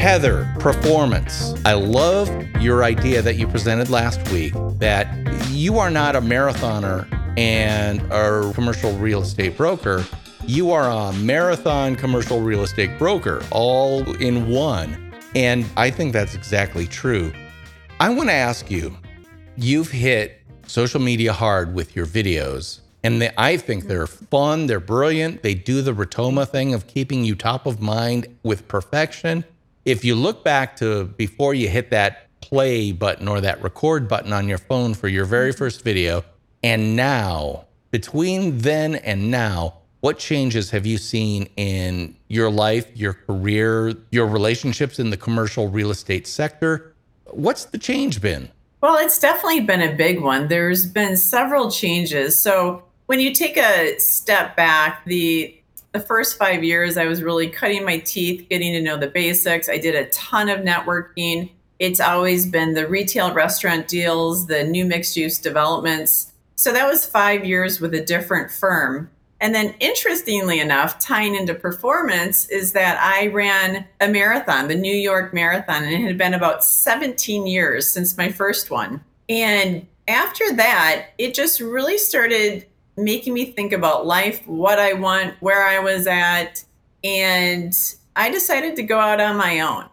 Heather, performance. I love your idea that you presented last week that you are not a marathoner and a commercial real estate broker. You are a marathon commercial real estate broker, all in one. And I think that's exactly true. I want to ask you you've hit social media hard with your videos. And they, I think they're fun, they're brilliant. They do the Rotoma thing of keeping you top of mind with perfection if you look back to before you hit that play button or that record button on your phone for your very mm-hmm. first video, and now, between then and now, what changes have you seen in your life, your career, your relationships in the commercial real estate sector? What's the change been? Well, it's definitely been a big one. There's been several changes. So, when you take a step back, the the first five years, I was really cutting my teeth, getting to know the basics. I did a ton of networking. It's always been the retail restaurant deals, the new mixed use developments. So that was five years with a different firm. And then, interestingly enough, tying into performance is that I ran a marathon, the New York Marathon, and it had been about 17 years since my first one. And after that, it just really started making me think about life, what I want, where I was at. And I decided to go out on my own.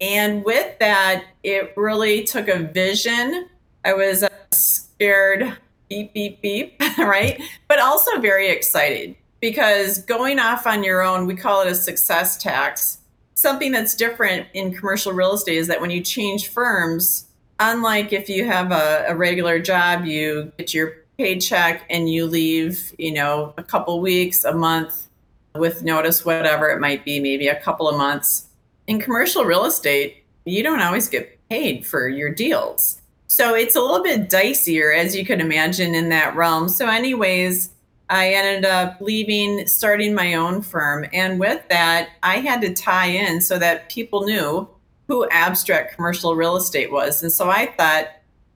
And with that, it really took a vision. I was scared, beep, beep, beep, right? But also very excited because going off on your own, we call it a success tax. Something that's different in commercial real estate is that when you change firms, unlike if you have a, a regular job, you get your paycheck and you leave, you know, a couple weeks, a month with notice, whatever it might be, maybe a couple of months. In commercial real estate, you don't always get paid for your deals. So it's a little bit dicier, as you can imagine, in that realm. So, anyways, I ended up leaving, starting my own firm. And with that, I had to tie in so that people knew who abstract commercial real estate was. And so I thought,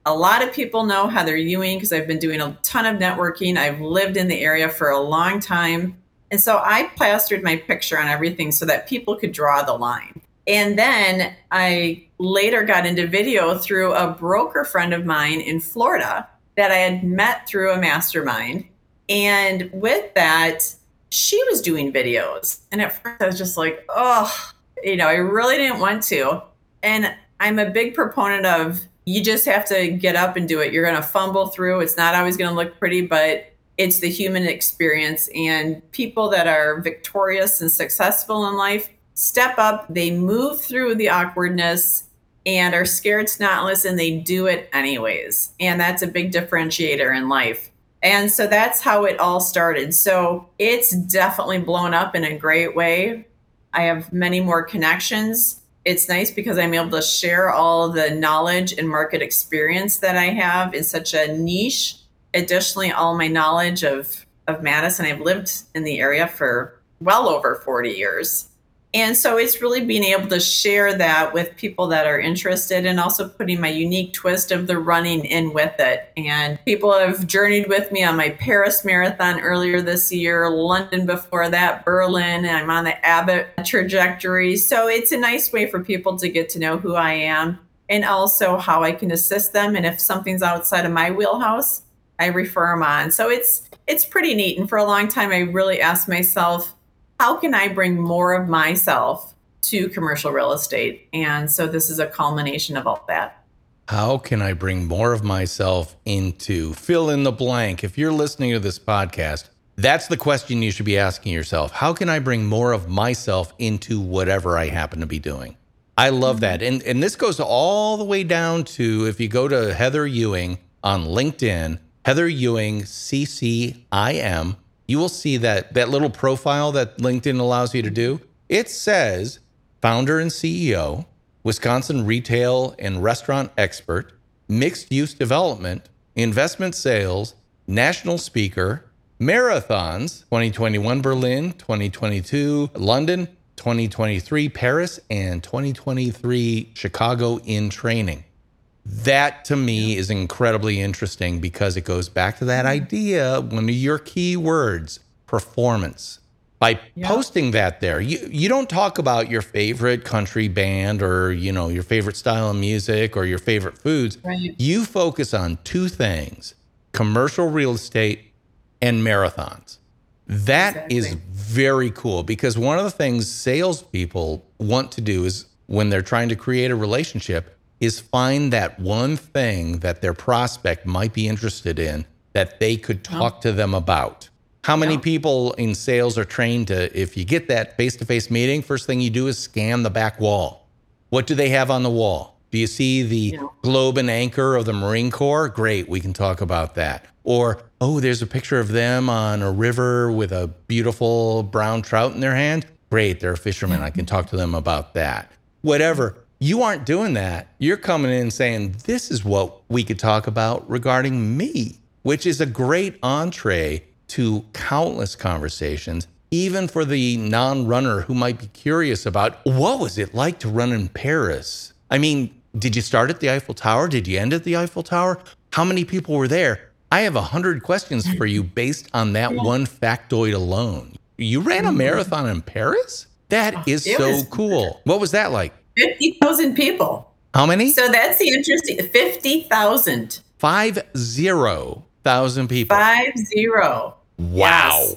a lot of people know Heather Ewing because I've been doing a ton of networking. I've lived in the area for a long time. And so I plastered my picture on everything so that people could draw the line. And then I later got into video through a broker friend of mine in Florida that I had met through a mastermind. And with that, she was doing videos. And at first I was just like, oh, you know, I really didn't want to. And I'm a big proponent of you just have to get up and do it. You're going to fumble through. It's not always going to look pretty, but it's the human experience. And people that are victorious and successful in life step up, they move through the awkwardness and are scared not listen. They do it anyways. And that's a big differentiator in life. And so that's how it all started. So it's definitely blown up in a great way. I have many more connections it's nice because I'm able to share all the knowledge and market experience that I have in such a niche. Additionally, all my knowledge of of Madison, I've lived in the area for well over 40 years. And so it's really being able to share that with people that are interested and also putting my unique twist of the running in with it. And people have journeyed with me on my Paris marathon earlier this year, London before that, Berlin, and I'm on the Abbott trajectory. So it's a nice way for people to get to know who I am and also how I can assist them. And if something's outside of my wheelhouse, I refer them on. So it's it's pretty neat. And for a long time, I really asked myself, how can I bring more of myself to commercial real estate? And so this is a culmination of all that. How can I bring more of myself into fill in the blank? If you're listening to this podcast, that's the question you should be asking yourself. How can I bring more of myself into whatever I happen to be doing? I love mm-hmm. that. And and this goes all the way down to if you go to Heather Ewing on LinkedIn, Heather Ewing CCIM, you will see that that little profile that LinkedIn allows you to do. It says founder and CEO, Wisconsin retail and restaurant expert, mixed use development, investment sales, national speaker, marathons 2021 Berlin, 2022 London, 2023 Paris, and 2023 Chicago in training. That to me is incredibly interesting because it goes back to that idea one of your key words performance. by yeah. posting that there. You you don't talk about your favorite country band or you know your favorite style of music or your favorite foods. Right. You focus on two things: commercial real estate and marathons. That exactly. is very cool because one of the things salespeople want to do is when they're trying to create a relationship is find that one thing that their prospect might be interested in that they could talk oh. to them about. How many yeah. people in sales are trained to, if you get that face to face meeting, first thing you do is scan the back wall? What do they have on the wall? Do you see the yeah. globe and anchor of the Marine Corps? Great, we can talk about that. Or, oh, there's a picture of them on a river with a beautiful brown trout in their hand. Great, they're fishermen. I can talk to them about that. Whatever. You aren't doing that. You're coming in saying, this is what we could talk about regarding me, which is a great entree to countless conversations, even for the non runner who might be curious about what was it like to run in Paris? I mean, did you start at the Eiffel Tower? Did you end at the Eiffel Tower? How many people were there? I have a hundred questions for you based on that one factoid alone. You ran a mm-hmm. marathon in Paris? That is it so cool. What was that like? 50,000 people. How many? So that's the interesting 50,000. Five zero thousand people. Five zero. Wow. Yes.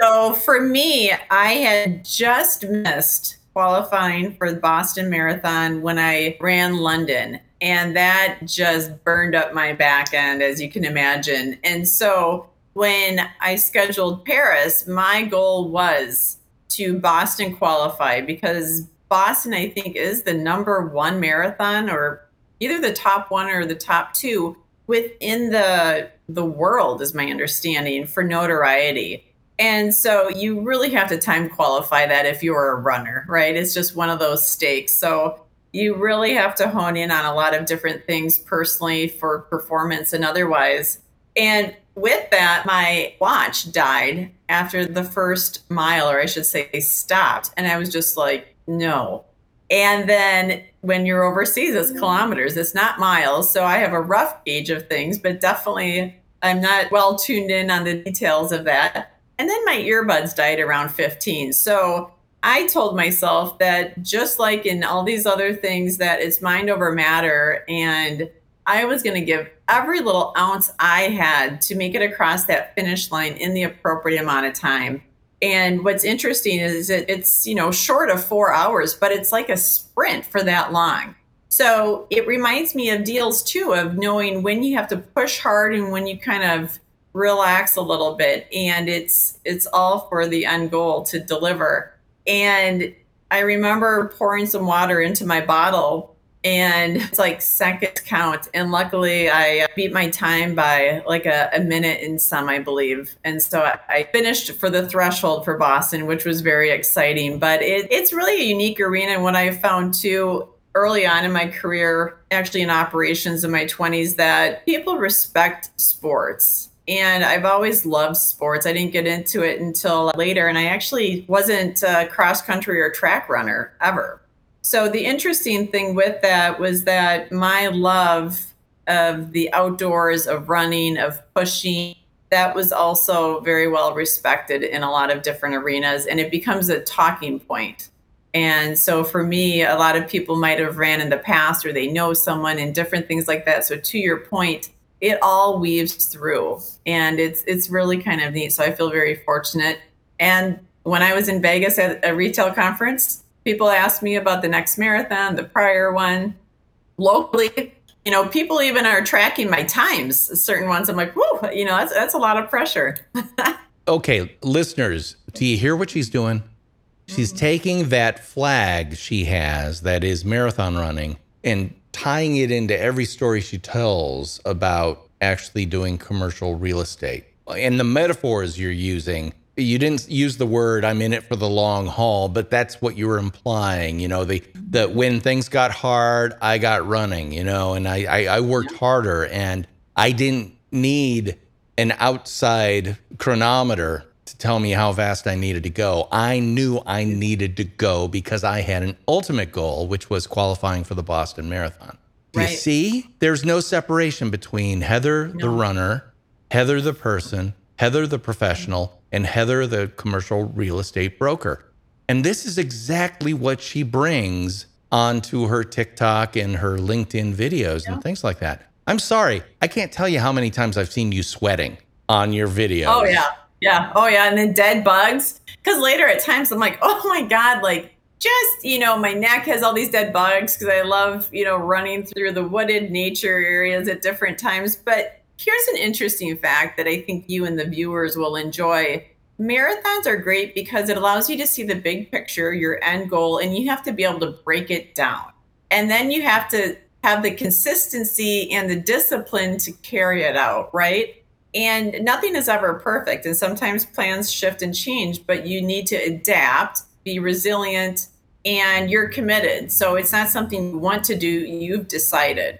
So for me, I had just missed qualifying for the Boston Marathon when I ran London. And that just burned up my back end, as you can imagine. And so when I scheduled Paris, my goal was to Boston qualify because Boston, I think, is the number one marathon or either the top one or the top two within the the world, is my understanding, for notoriety. And so you really have to time qualify that if you're a runner, right? It's just one of those stakes. So you really have to hone in on a lot of different things personally for performance and otherwise. And with that, my watch died after the first mile, or I should say, stopped. And I was just like, no. And then when you're overseas, it's mm. kilometers, it's not miles. So I have a rough gauge of things, but definitely I'm not well tuned in on the details of that. And then my earbuds died around 15. So I told myself that just like in all these other things, that it's mind over matter. And I was going to give every little ounce I had to make it across that finish line in the appropriate amount of time. And what's interesting is it's, you know, short of four hours, but it's like a sprint for that long. So it reminds me of deals too, of knowing when you have to push hard and when you kind of relax a little bit. And it's it's all for the end goal to deliver. And I remember pouring some water into my bottle and it's like seconds count. And luckily, I uh, beat my time by like a, a minute and some, I believe. And so I, I, finished for the threshold for Boston, which was very exciting. But it, it's really a unique arena. And what I found too early on in my career, actually in operations in my 20s, that people respect sports. And I've always loved sports. I didn't get into it until later. And I actually wasn't a cross country or track runner ever. So the interesting thing with that was that my love of the outdoors, of running, of pushing, that was also very well respected in a lot of different arenas. And it becomes a talking point. and so for me, a lot of people might have ran in the past or they know someone and different things like that. So to your point, it all weaves through and it's it's really kind of neat. So I feel very fortunate. And when I was in Vegas at a retail conference, people ask me about the next marathon, the prior one. Locally, you know, people even are tracking my times, certain ones. I'm like, whoa, you know, that's that's a lot of pressure. okay, listeners, do you hear what she's doing? She's taking that flag she has that is marathon running and tying it into every story she tells about actually doing commercial real estate. And the metaphors you're using, you didn't use the word I'm in it for the long haul, but that's what you were implying, you know, the that when things got hard, I got running, you know, and I, I, I worked harder and I didn't need an outside chronometer to tell me how fast I needed to go. I knew I needed to go because I had an ultimate goal, which was qualifying for the Boston Marathon. Right. You see, there's no separation between Heather, no. the runner, Heather, the person, Heather, the mm-hmm. professional, and Heather, the commercial real estate broker. And this is exactly what she brings onto her TikTok and her LinkedIn videos yeah. and things like that. I'm sorry, I can't tell you how many times I've seen you sweating on your videos. Oh, yeah. Yeah. Oh, yeah. And then dead bugs. Because later at times I'm like, oh my God, like just, you know, my neck has all these dead bugs because I love, you know, running through the wooded nature areas at different times. But here's an interesting fact that I think you and the viewers will enjoy. Marathons are great because it allows you to see the big picture, your end goal, and you have to be able to break it down. And then you have to have the consistency and the discipline to carry it out, right? And nothing is ever perfect. And sometimes plans shift and change, but you need to adapt, be resilient, and you're committed. So it's not something you want to do, you've decided.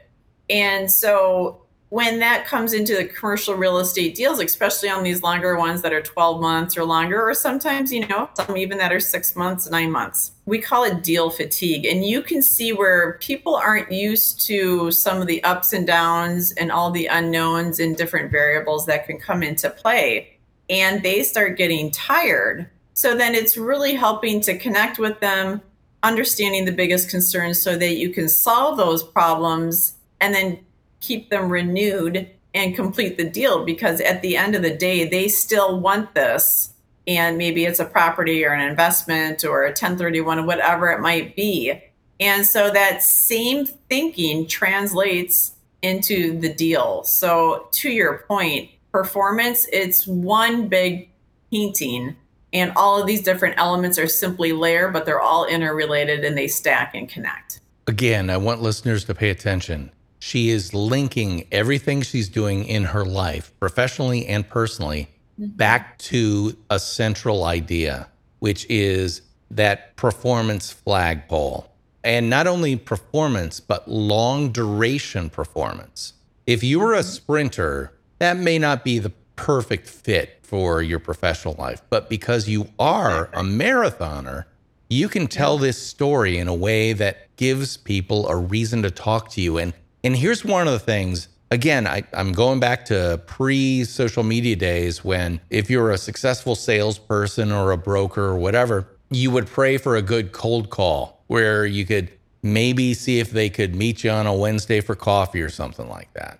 And so when that comes into the commercial real estate deals, especially on these longer ones that are 12 months or longer, or sometimes, you know, some even that are six months, nine months, we call it deal fatigue. And you can see where people aren't used to some of the ups and downs and all the unknowns and different variables that can come into play. And they start getting tired. So then it's really helping to connect with them, understanding the biggest concerns so that you can solve those problems and then keep them renewed and complete the deal because at the end of the day, they still want this. And maybe it's a property or an investment or a 1031 or whatever it might be. And so that same thinking translates into the deal. So, to your point, performance, it's one big painting, and all of these different elements are simply layer, but they're all interrelated and they stack and connect. Again, I want listeners to pay attention she is linking everything she's doing in her life, professionally and personally, mm-hmm. back to a central idea, which is that performance flagpole. And not only performance, but long duration performance. If you were a mm-hmm. sprinter, that may not be the perfect fit for your professional life. But because you are a marathoner, you can tell this story in a way that gives people a reason to talk to you. And and here's one of the things again, I, am going back to pre social media days when if you're a successful salesperson or a broker or whatever, you would pray for a good cold call where you could maybe see if they could meet you on a Wednesday for coffee or something like that.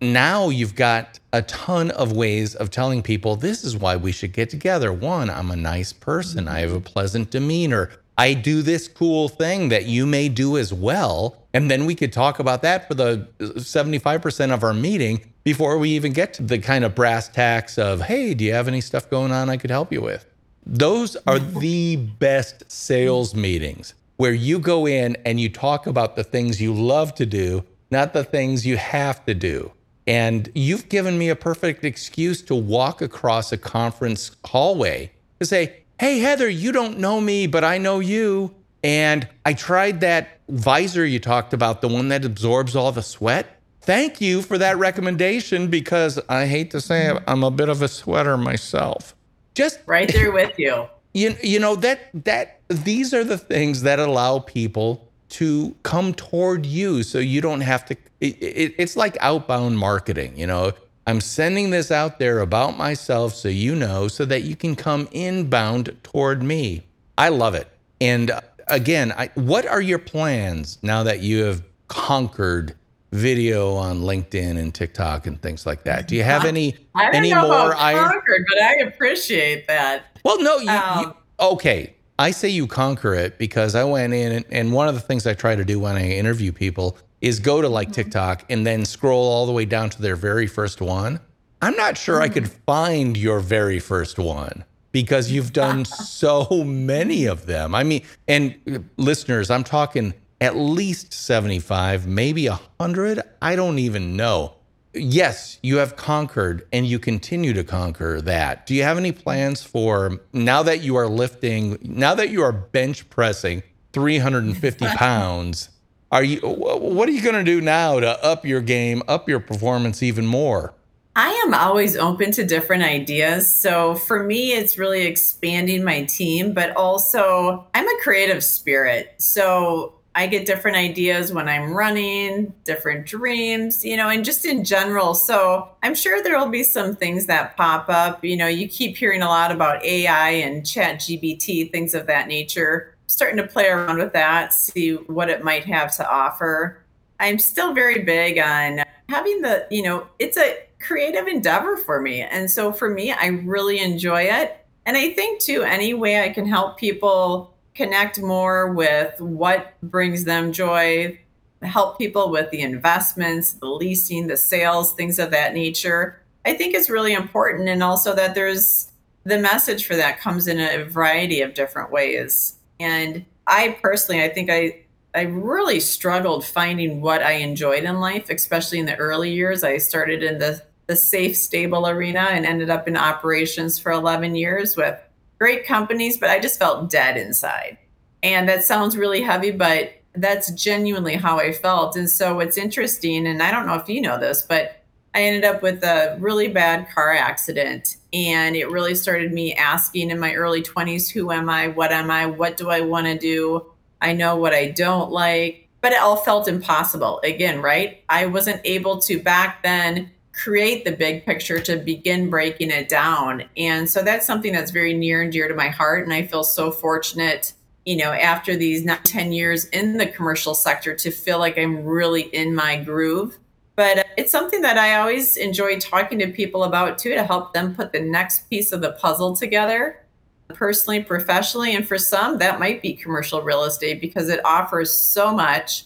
Now you've got a ton of ways of telling people this is why we should get together. One, I'm a nice person, I have a pleasant demeanor. I do this cool thing that you may do as well. And then we could talk about that for the uh, 75% of our meeting before we even get to the kind of brass tacks of, hey, do you have any stuff going on I could help you with? Those are the best sales meetings where you go in and you talk about the things you love to do, not the things you have to do. And you've given me a perfect excuse to walk across a conference hallway to say, Hey, Heather, you don't know me, but I know you. And I tried that visor you talked about, the one that absorbs all the sweat. Thank you for that recommendation because I hate to say it, I'm a bit of a sweater myself. Just right there with you. You, you know that that these are the things that allow people to come toward you so you don't have to it, it, it's like outbound marketing you know I'm sending this out there about myself so you know, so that you can come inbound toward me. I love it. And again, I, what are your plans now that you have conquered video on LinkedIn and TikTok and things like that? Do you have any I don't any know more? About conquered, but I appreciate that. Well, no, you, um, you, okay. I say you conquer it because I went in and, and one of the things I try to do when I interview people is go to like mm-hmm. TikTok and then scroll all the way down to their very first one. I'm not sure I could mm-hmm. find your very first one because you've done so many of them. I mean, and uh, listeners, I'm talking at least 75, maybe 100. I don't even know. Yes, you have conquered and you continue to conquer that. Do you have any plans for now that you are lifting, now that you are bench pressing 350 pounds? Are you what are you going to do now to up your game, up your performance even more? I am always open to different ideas. So for me, it's really expanding my team, but also I'm a creative spirit. So I get different ideas when I'm running, different dreams, you know, and just in general. So I'm sure there will be some things that pop up. You know, you keep hearing a lot about AI and ChatGPT, things of that nature. Starting to play around with that, see what it might have to offer. I'm still very big on having the, you know, it's a creative endeavor for me. And so for me, I really enjoy it. And I think too, any way I can help people connect more with what brings them joy, help people with the investments, the leasing, the sales, things of that nature. I think it's really important. And also that there's the message for that comes in a variety of different ways. And I personally, I think I, I really struggled finding what I enjoyed in life, especially in the early years. I started in the, the safe, stable arena and ended up in operations for 11 years with great companies, but I just felt dead inside. And that sounds really heavy, but that's genuinely how I felt. And so what's interesting, and I don't know if you know this, but I ended up with a really bad car accident. And it really started me asking in my early 20s who am I? What am I? What do I want to do? I know what I don't like, but it all felt impossible. Again, right? I wasn't able to back then create the big picture to begin breaking it down. And so that's something that's very near and dear to my heart. And I feel so fortunate, you know, after these 10 years in the commercial sector to feel like I'm really in my groove. But uh, it's something that I always enjoy talking to people about too to help them put the next piece of the puzzle together personally, professionally. And for some, that might be commercial real estate because it offers so much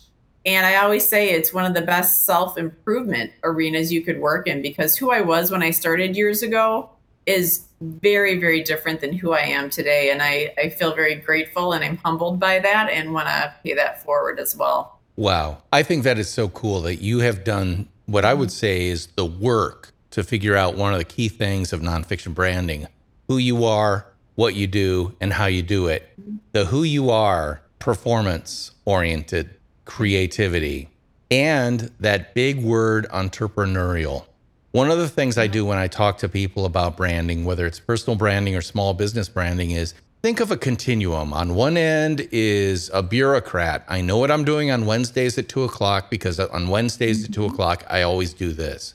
and I always say it's one of the best self improvement arenas you could work in because who I was when I started years ago is very, very different than who I am today. And I, I feel very grateful and I'm humbled by that and want to pay that forward as well. Wow. I think that is so cool that you have done what I would say is the work to figure out one of the key things of nonfiction branding who you are, what you do, and how you do it. The who you are, performance oriented creativity, and that big word entrepreneurial. One of the things I do when I talk to people about branding, whether it's personal branding or small business branding, is think of a continuum. On one end is a bureaucrat. I know what I'm doing on Wednesdays at two o'clock because on Wednesdays at two o'clock, I always do this.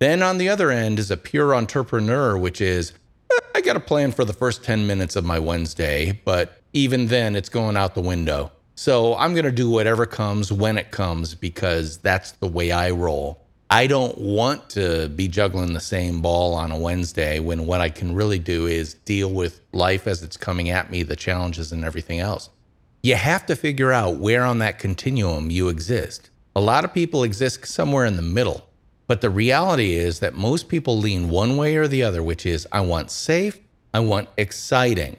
Then on the other end is a pure entrepreneur, which is eh, I got a plan for the first 10 minutes of my Wednesday, but even then it's going out the window. So I'm going to do whatever comes when it comes because that's the way I roll. I don't want to be juggling the same ball on a Wednesday when what I can really do is deal with life as it's coming at me, the challenges and everything else. You have to figure out where on that continuum you exist. A lot of people exist somewhere in the middle, but the reality is that most people lean one way or the other, which is I want safe, I want exciting.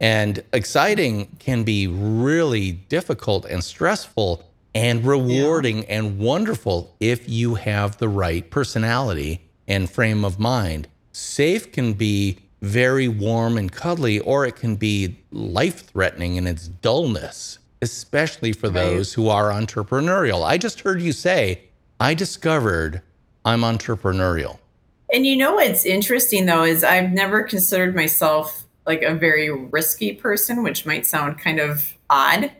And exciting can be really difficult and stressful and rewarding yeah. and wonderful if you have the right personality and frame of mind. Safe can be very warm and cuddly, or it can be life threatening in its dullness, especially for right. those who are entrepreneurial. I just heard you say, I discovered I'm entrepreneurial. And you know what's interesting though is I've never considered myself like a very risky person, which might sound kind of odd.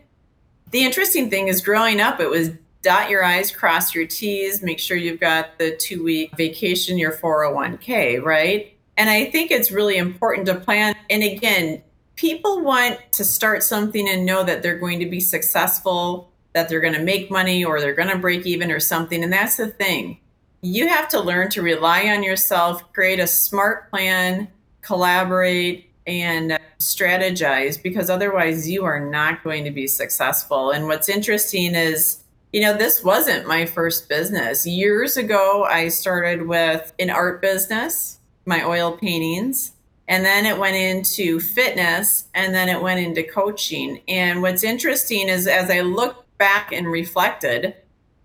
The interesting thing is growing up, it was dot your I's, cross your T's, make sure you've got the two week vacation, your 401k, right? And I think it's really important to plan. And again, people want to start something and know that they're going to be successful, that they're going to make money or they're going to break even or something. And that's the thing. You have to learn to rely on yourself, create a smart plan, collaborate, and strategize because otherwise you are not going to be successful. And what's interesting is, you know, this wasn't my first business. Years ago, I started with an art business, my oil paintings, and then it went into fitness and then it went into coaching. And what's interesting is as I looked back and reflected,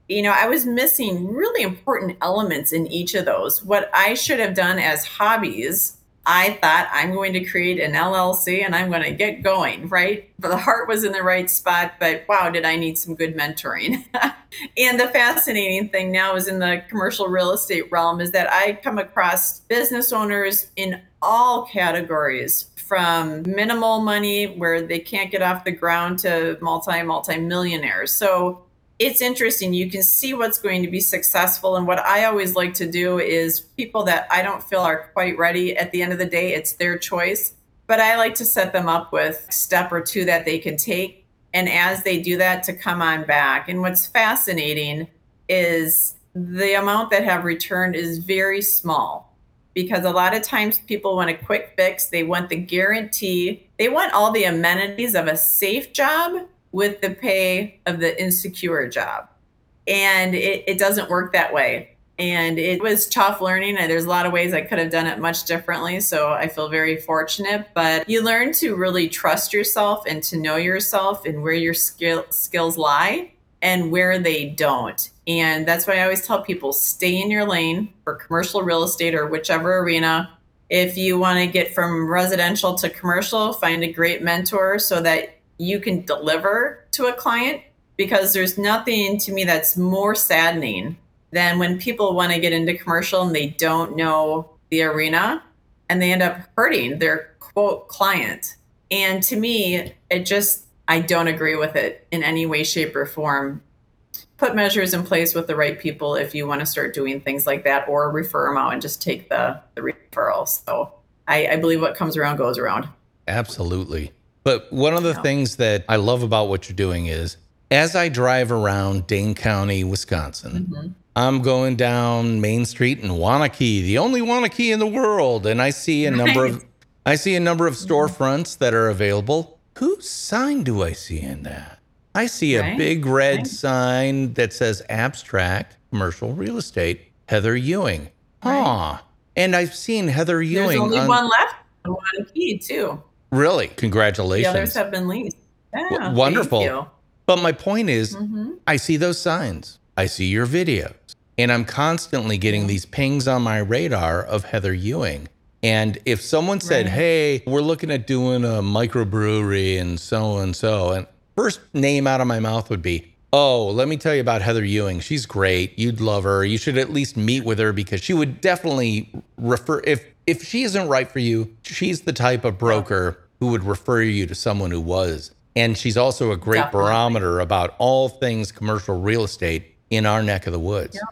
you know, I was missing really important elements in each of those. What I should have done as hobbies I thought I'm going to create an LLC and I'm going to get going, right? But the heart was in the right spot, but wow, did I need some good mentoring. and the fascinating thing now is in the commercial real estate realm is that I come across business owners in all categories from minimal money where they can't get off the ground to multi multi millionaires. So it's interesting. You can see what's going to be successful. And what I always like to do is people that I don't feel are quite ready at the end of the day, it's their choice. But I like to set them up with step or two that they can take. And as they do that, to come on back. And what's fascinating is the amount that have returned is very small because a lot of times people want a quick fix. They want the guarantee, they want all the amenities of a safe job with the pay of the insecure job. And it, it doesn't work that way. And it was tough learning, and there's a lot of ways I could have done it much differently. So I feel very fortunate. But you learn to really trust yourself and to know yourself and where your skill, skills lie and where they don't. And that's why I always tell people stay in your lane for commercial real estate or whichever arena. If you want to get from residential to commercial, find a great mentor so that you can deliver to a client because there's nothing to me that's more saddening than when people want to get into commercial and they don't know the arena and they end up hurting their quote client. And to me, it just, I don't agree with it in any way, shape, or form. Put measures in place with the right people if you want to start doing things like that or refer them out and just take the, the referral. So I, I believe what comes around goes around. Absolutely. But one of the things that I love about what you're doing is as I drive around Dane County, Wisconsin, mm-hmm. I'm going down Main Street in Waunakee, the only Waunakee in the world, and I see a number of I see a number of mm-hmm. storefronts that are available. Whose sign do I see in that? I see a right. big red right. sign that says abstract commercial real estate, Heather Ewing. Huh. Right. And I've seen Heather Ewing. There's only on, one left in Waunakee, too. Really? Congratulations. The others have been leased. Yeah, w- wonderful. But my point is, mm-hmm. I see those signs, I see your videos, and I'm constantly getting these pings on my radar of Heather Ewing. And if someone said, right. "Hey, we're looking at doing a microbrewery and so and so," and first name out of my mouth would be, "Oh, let me tell you about Heather Ewing. She's great. You'd love her. You should at least meet with her because she would definitely refer if if she isn't right for you, she's the type of broker who would refer you to someone who was. And she's also a great Definitely. barometer about all things commercial real estate in our neck of the woods. Yep.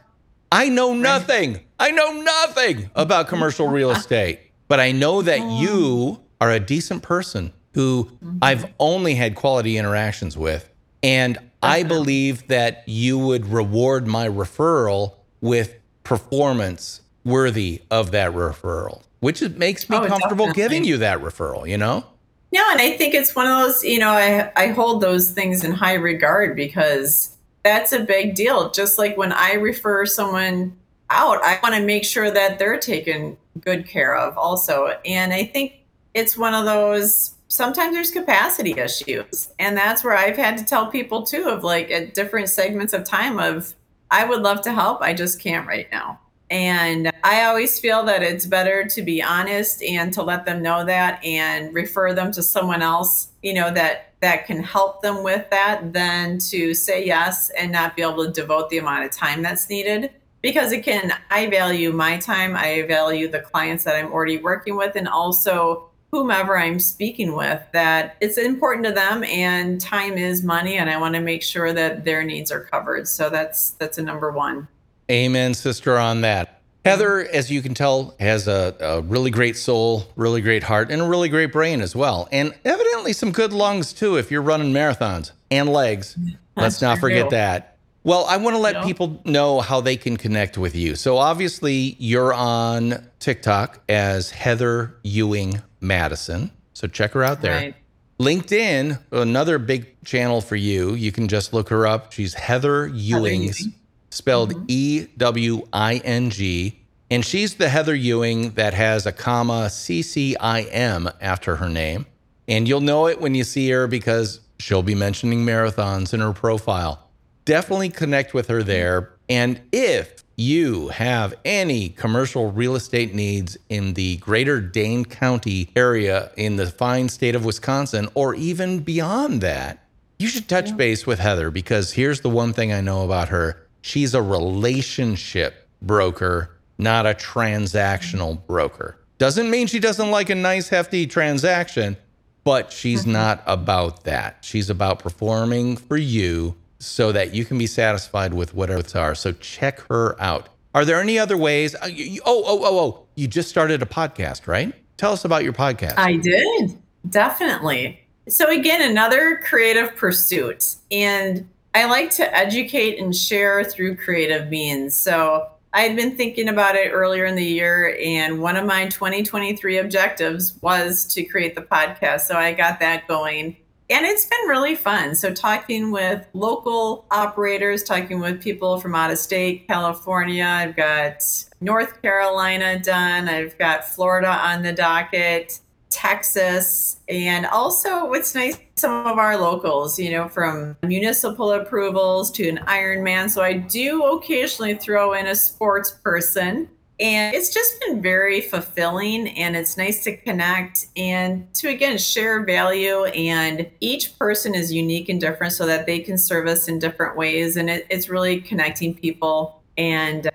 I know nothing. I know nothing about commercial real estate, but I know that you are a decent person who mm-hmm. I've only had quality interactions with. And I believe that you would reward my referral with performance worthy of that referral, which makes me oh, comfortable definitely. giving you that referral, you know? Yeah, and I think it's one of those, you know, I, I hold those things in high regard because that's a big deal. Just like when I refer someone out, I want to make sure that they're taken good care of also. And I think it's one of those sometimes there's capacity issues. And that's where I've had to tell people too of like at different segments of time of I would love to help, I just can't right now. And I always feel that it's better to be honest and to let them know that and refer them to someone else, you know, that that can help them with that than to say yes and not be able to devote the amount of time that's needed. Because again, I value my time, I value the clients that I'm already working with and also whomever I'm speaking with that it's important to them and time is money and I want to make sure that their needs are covered. So that's that's a number 1. Amen, sister, on that. Heather, as you can tell, has a, a, really great soul, really great heart, and a really great brain as well. And evidently some good lungs too if you're running marathons and legs. Let's not forget that. Well, I want to let people know how they can connect with you. So obviously, you're on TikTok as Heather Ewing Madison. So check her out there. Right. LinkedIn, another big channel for you. You can just look her up. She's Heather Ewing's. Heather Ewing spelled mm-hmm. E W I N G. And she's the Heather Ewing that has a comma C C I M after her name. And you'll know it when you see her because she'll be mentioning marathons in her profile. Definitely connect with her there. And if you have any commercial real estate needs in the greater Dane County area in the fine state of Wisconsin, or even beyond that, you should touch base with Heather because here's the one thing I know about her she's a relationship broker, not a transactional broker. Doesn't mean she doesn't like a nice, hefty transaction, but she's not about that. She's about performing for you so that you can be satisfied with whatever it's are. So check her out. Are there any other ways? uh, Oh, oh, oh, oh. You just started a podcast, right? Tell us about your podcast. I did, definitely. So, again, another creative pursuit. And I like to educate and share through creative means. So, I had been thinking about it earlier in the year, and one of my 2023 objectives was to create the podcast. So, I got that going. And it's been really fun. So, talking with local operators, talking with people from out of state, California, I've got North Carolina done, I've got Florida on the docket, Texas, and also what's nice, some of our locals, you know, from municipal approvals to an Ironman. So, I do occasionally throw in a sports person. And it's just been very fulfilling and it's nice to connect and to again share value. And each person is unique and different so that they can serve us in different ways. And it, it's really connecting people and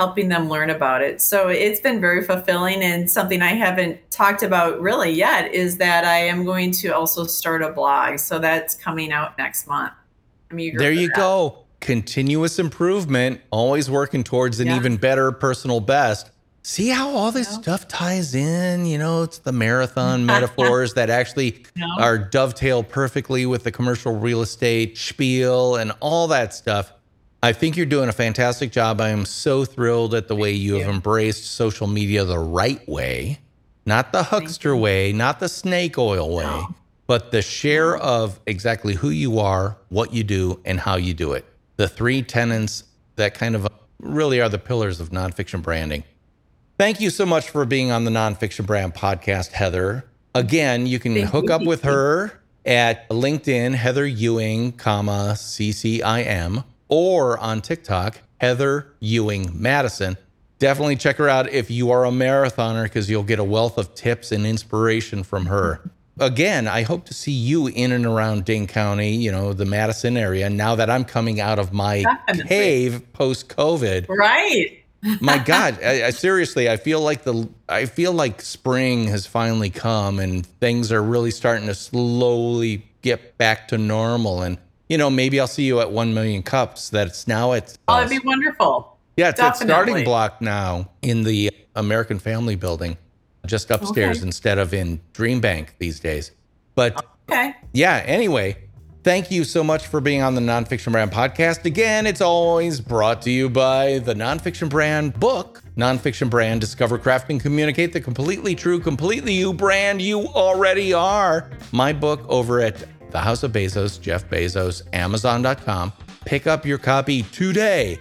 helping them learn about it. So it's been very fulfilling. And something I haven't talked about really yet is that I am going to also start a blog. So that's coming out next month. I'm eager There you that. go. Continuous improvement, always working towards an Yeah. even better personal best. See how all this Yeah. stuff ties in? You know, it's the marathon metaphors that actually Yeah. are dovetail perfectly with the commercial real estate spiel and all that stuff. I think you're doing a fantastic job. I am so thrilled at the way you have embraced social media the right way, not the huckster way, not the snake oil way, No. but the share of exactly who you are, what you do, and how you do it. The three tenets that kind of really are the pillars of nonfiction branding. Thank you so much for being on the Nonfiction Brand Podcast, Heather. Again, you can Thank hook you, up with her at LinkedIn, Heather Ewing, comma CCIM, or on TikTok, Heather Ewing Madison. Definitely check her out if you are a marathoner because you'll get a wealth of tips and inspiration from her. Again, I hope to see you in and around Dane County, you know, the Madison area, now that I'm coming out of my Definitely. cave post COVID Right. my god I, I seriously i feel like the i feel like spring has finally come and things are really starting to slowly get back to normal and you know maybe i'll see you at 1 million cups that's now at Oh, it'd be wonderful. yeah it's at starting block now in the american family building just upstairs Okay. instead of in dream bank these days but Okay. yeah, anyway, thank you so much for being on the Nonfiction Brand podcast. Again, it's always brought to you by the Nonfiction Brand book, Nonfiction Brand Discover, Craft, and Communicate the completely true, completely you brand you already are. My book over at the House of Bezos, Jeff Bezos, Amazon.com. Pick up your copy today.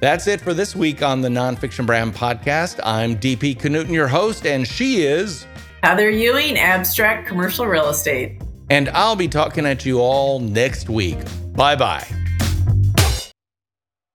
That's it for this week on the Nonfiction Brand podcast. I'm DP Knudten, your host, and she is. Heather Ewing, Abstract Commercial Real Estate. And I'll be talking at you all next week. Bye bye.